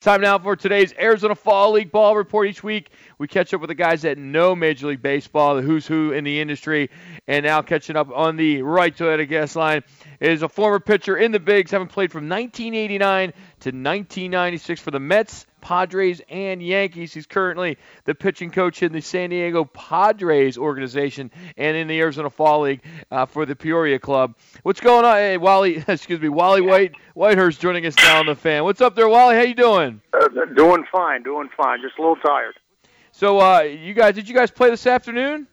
Time now for today's Arizona Fall League Ball Report. Each week, we catch up with the guys that know Major League Baseball, the who's who in the industry. And now, catching up on the right to the guest line is a former pitcher in the Bigs, having played from 1989 to 1996 for the Mets, Padres, and Yankees. He's currently the pitching coach in the San Diego Padres organization and in the Arizona Fall League uh, for the Peoria Club. What's going on? Hey, Wally, excuse me, Wally White Whitehurst joining us now on the fan. What's up there, Wally? How you doing? Uh, doing fine, doing fine. Just a little tired. So, uh, you guys, did you guys play this afternoon?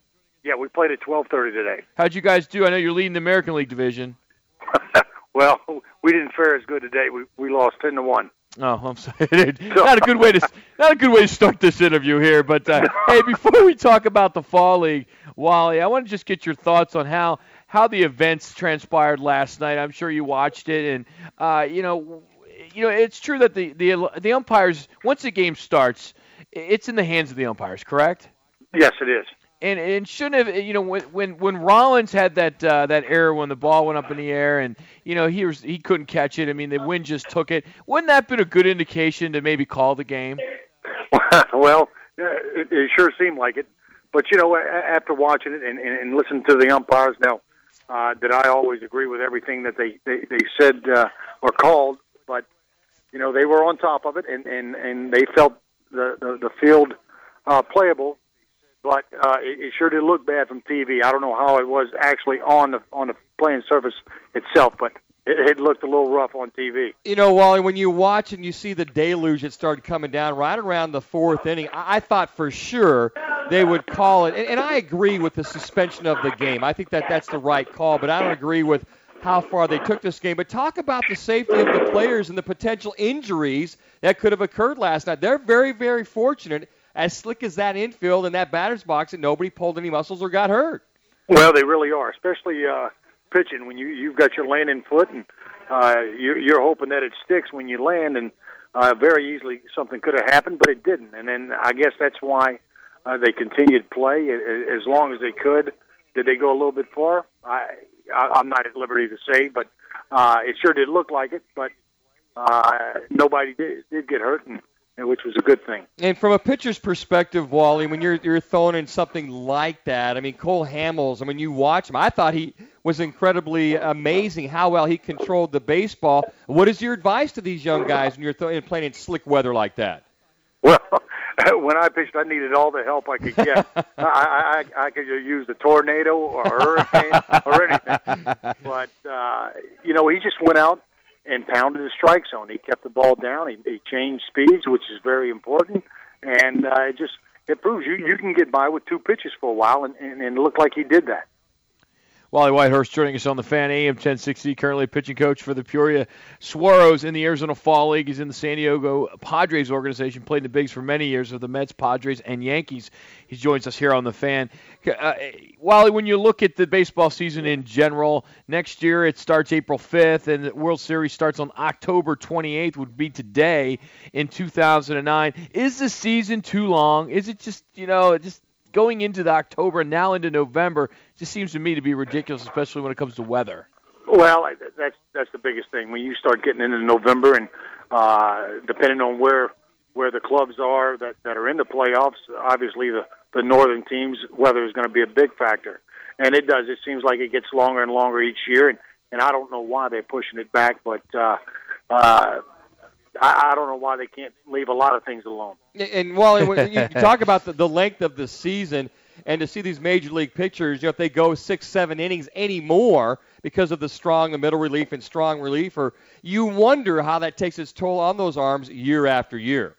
Yeah, we played at 12:30 today. How'd you guys do? I know you're leading the American League division. well, we didn't fare as good today. We we lost 10 to one. Oh, I'm sorry. not a good way to not a good way to start this interview here. But uh, hey, before we talk about the fall league, Wally, I want to just get your thoughts on how how the events transpired last night. I'm sure you watched it, and uh, you know, you know, it's true that the the the umpires once the game starts, it's in the hands of the umpires, correct? Yes, it is. And and shouldn't have you know when when when Rollins had that uh, that error when the ball went up in the air and you know he was he couldn't catch it. I mean the wind just took it. Wouldn't that been a good indication to maybe call the game? well, it, it sure seemed like it. But you know, after watching it and, and, and listening to the umpires now, uh, did I always agree with everything that they they, they said uh, or called? But you know, they were on top of it and and and they felt the the, the field uh, playable but uh, it, it sure did look bad from TV. I don't know how it was actually on the on the playing surface itself, but it, looked a little rough on TV. You know, Wally, when you watch and you see the deluge that started coming down right around the fourth inning, I, I thought for sure they would call it. And, and I agree with the suspension of the game. I think that that's the right call, but I don't agree with how far they took this game. But talk about the safety of the players and the potential injuries that could have occurred last night. They're very, very fortunate as slick as that infield and that batter's box and nobody pulled any muscles or got hurt. Well, they really are, especially uh, pitching when you you've got your landing foot and uh, you, you're hoping that it sticks when you land, and uh, very easily something could have happened, but it didn't. And then I guess that's why uh, they continued play as long as they could. Did they go a little bit far? I, I I'm not at liberty to say, but uh, it sure did look like it. But uh, nobody did, did get hurt, and which was a good thing. And from a pitcher's perspective, Wally, when you're you're throwing in something like that, I mean Cole Hamels, I mean you watch him. I thought he was incredibly amazing how well he controlled the baseball. What is your advice to these young guys when you're throwing, playing in slick weather like that? Well, when I pitched, I needed all the help I could get. I, I I could use the tornado or hurricane or anything, but uh, you know he just went out and pounded the strike zone. He kept the ball down. He, he changed speeds, which is very important, and uh, it just it proves you you can get by with two pitches for a while, and, and, and it looked like he did that. Wally Whitehurst joining us on the fan AM 1060, currently pitching coach for the Peoria Saguaros in the Arizona Fall League. He's in the San Diego Padres organization, played in the bigs for many years with the Mets, Padres, and Yankees. He joins us here on the fan. Uh, Wally, when you look at the baseball season in general, next year it starts April 5th, and the World Series starts on October 28th, would be today in 2009. Is the season too long? Is it just, you know, just going into the October and now into November just seems to me to be ridiculous, especially when it comes to weather. Well, that's that's the biggest thing when you start getting into November, and uh, depending on where where the clubs are that that are in the playoffs, obviously the the northern teams weather is going to be a big factor, and it does. It seems like it gets longer and longer each year, and and I don't know why they're pushing it back, but uh, uh, I, I don't know why they can't leave a lot of things alone. And Wally, when you talk about the, the length of the season, and to see these major league pitchers, you know, if they go six, seven innings anymore because of the strong, the middle relief and strong reliever, you wonder how that takes its toll on those arms year after year.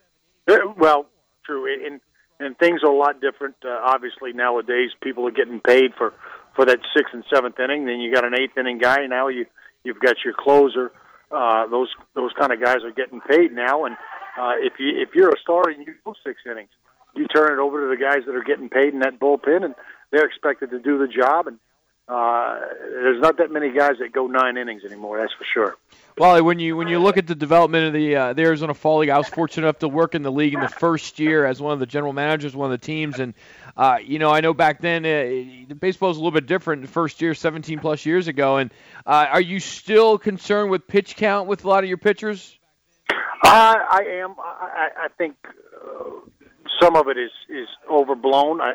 Well, true, and and things are a lot different. Uh, obviously, nowadays people are getting paid for for that sixth and seventh inning. Then you got an eighth inning guy. Now you you've got your closer uh, those those kind of guys are getting paid now, and uh, if you if you're a star and you go six innings, you turn it over to the guys that are getting paid in that bullpen, and they're expected to do the job. And uh, there's not that many guys that go nine innings anymore. That's for sure. Wally, when you when you look at the development of the uh, the Arizona Fall League, I was fortunate enough to work in the league in the first year as one of the general managers, one of the teams, and uh, you know I know back then uh, baseball was a little bit different the first year, 17 plus years ago. And uh, are you still concerned with pitch count with a lot of your pitchers? Uh, I am. I, I think uh, some of it is is overblown. I,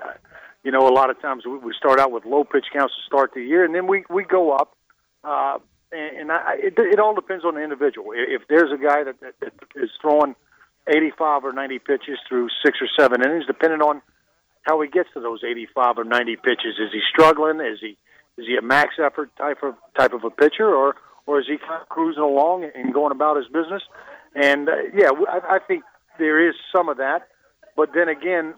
you know, a lot of times we, we start out with low pitch counts to start the year, and then we we go up. Uh, and I, it, it all depends on the individual. If there's a guy that, that, that is throwing 85 or 90 pitches through six or seven innings, depending on how he gets to those 85 or 90 pitches, is he struggling? Is he is he a max effort type of type of a pitcher, or or is he kind of cruising along and going about his business? And uh, yeah, I, I think there is some of that, but then again,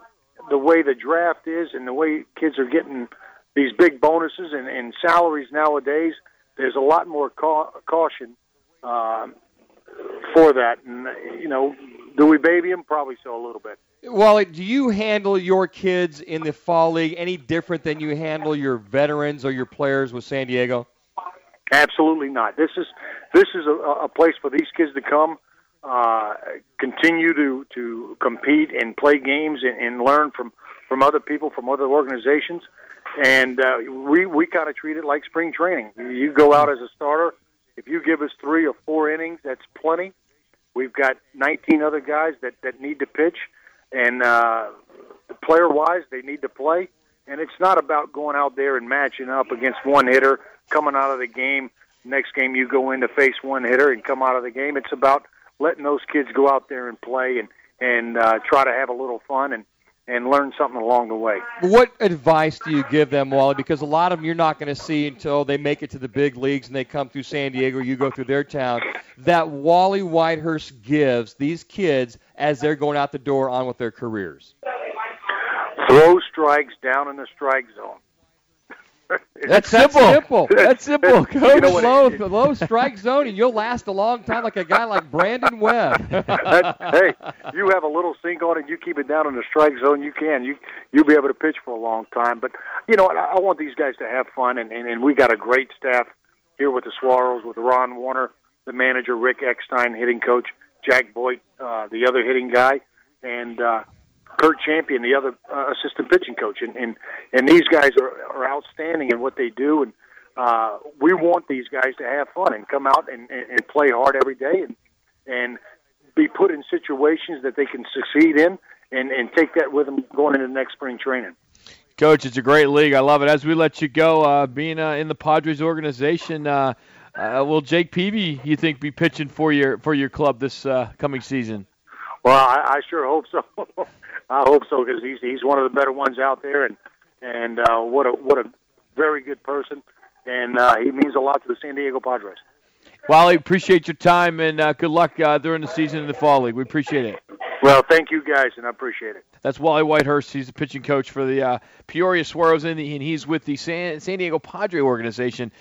the way the draft is and the way kids are getting these big bonuses and, and salaries nowadays, there's a lot more ca- caution uh, for that. And you know, do we baby them? Probably so a little bit. Wally, do you handle your kids in the fall league any different than you handle your veterans or your players with San Diego? Absolutely not. This is this is a, a place for these kids to come, uh, continue to to compete and play games and, and learn from from other people from other organizations, and uh, we we kind of treat it like spring training. You go out as a starter. If you give us three or four innings, that's plenty. We've got 19 other guys that that need to pitch, and uh, player wise, they need to play. And it's not about going out there and matching up against one hitter coming out of the game. Next game, you go in to face one hitter and come out of the game. It's about letting those kids go out there and play and and uh, try to have a little fun and and learn something along the way. What advice do you give them, Wally? Because a lot of them you're not going to see until they make it to the big leagues and they come through San Diego, you go through their town. That Wally Whitehurst gives these kids as they're going out the door on with their careers. Throw strikes down in the strike zone. That's, that's simple. simple. That's simple. Go you know low, low strike zone, and you'll last a long time, like a guy like Brandon Webb. hey, you have a little sink on it. You keep it down in the strike zone. You can. You you'll be able to pitch for a long time. But you know, I, I want these guys to have fun, and, and and we got a great staff here with the Saguaros, with Ron Warner, the manager, Rick Eckstein, hitting coach, Jack Boyd, uh, the other hitting guy, and. uh Kurt Champion, the other uh, assistant pitching coach, and and and these guys are are outstanding in what they do, and uh, we want these guys to have fun and come out and, and, and play hard every day, and and be put in situations that they can succeed in, and and take that with them going into next spring training. Coach, it's a great league. I love it. As we let you go, uh, being uh, in the Padres organization, uh, uh, will Jake Peavy, you think, be pitching for your for your club this uh, coming season? Well, I, I sure hope so. I hope so because he's he's one of the better ones out there, and and uh, what a what a very good person, and uh, he means a lot to the San Diego Padres. Wally, appreciate your time and uh, good luck uh, during the season in the fall league. We appreciate it. Well, thank you guys, and I appreciate it. That's Wally Whitehurst. He's the pitching coach for the uh, Peoria Saguaros, and he's with the San, San Diego Padre organization.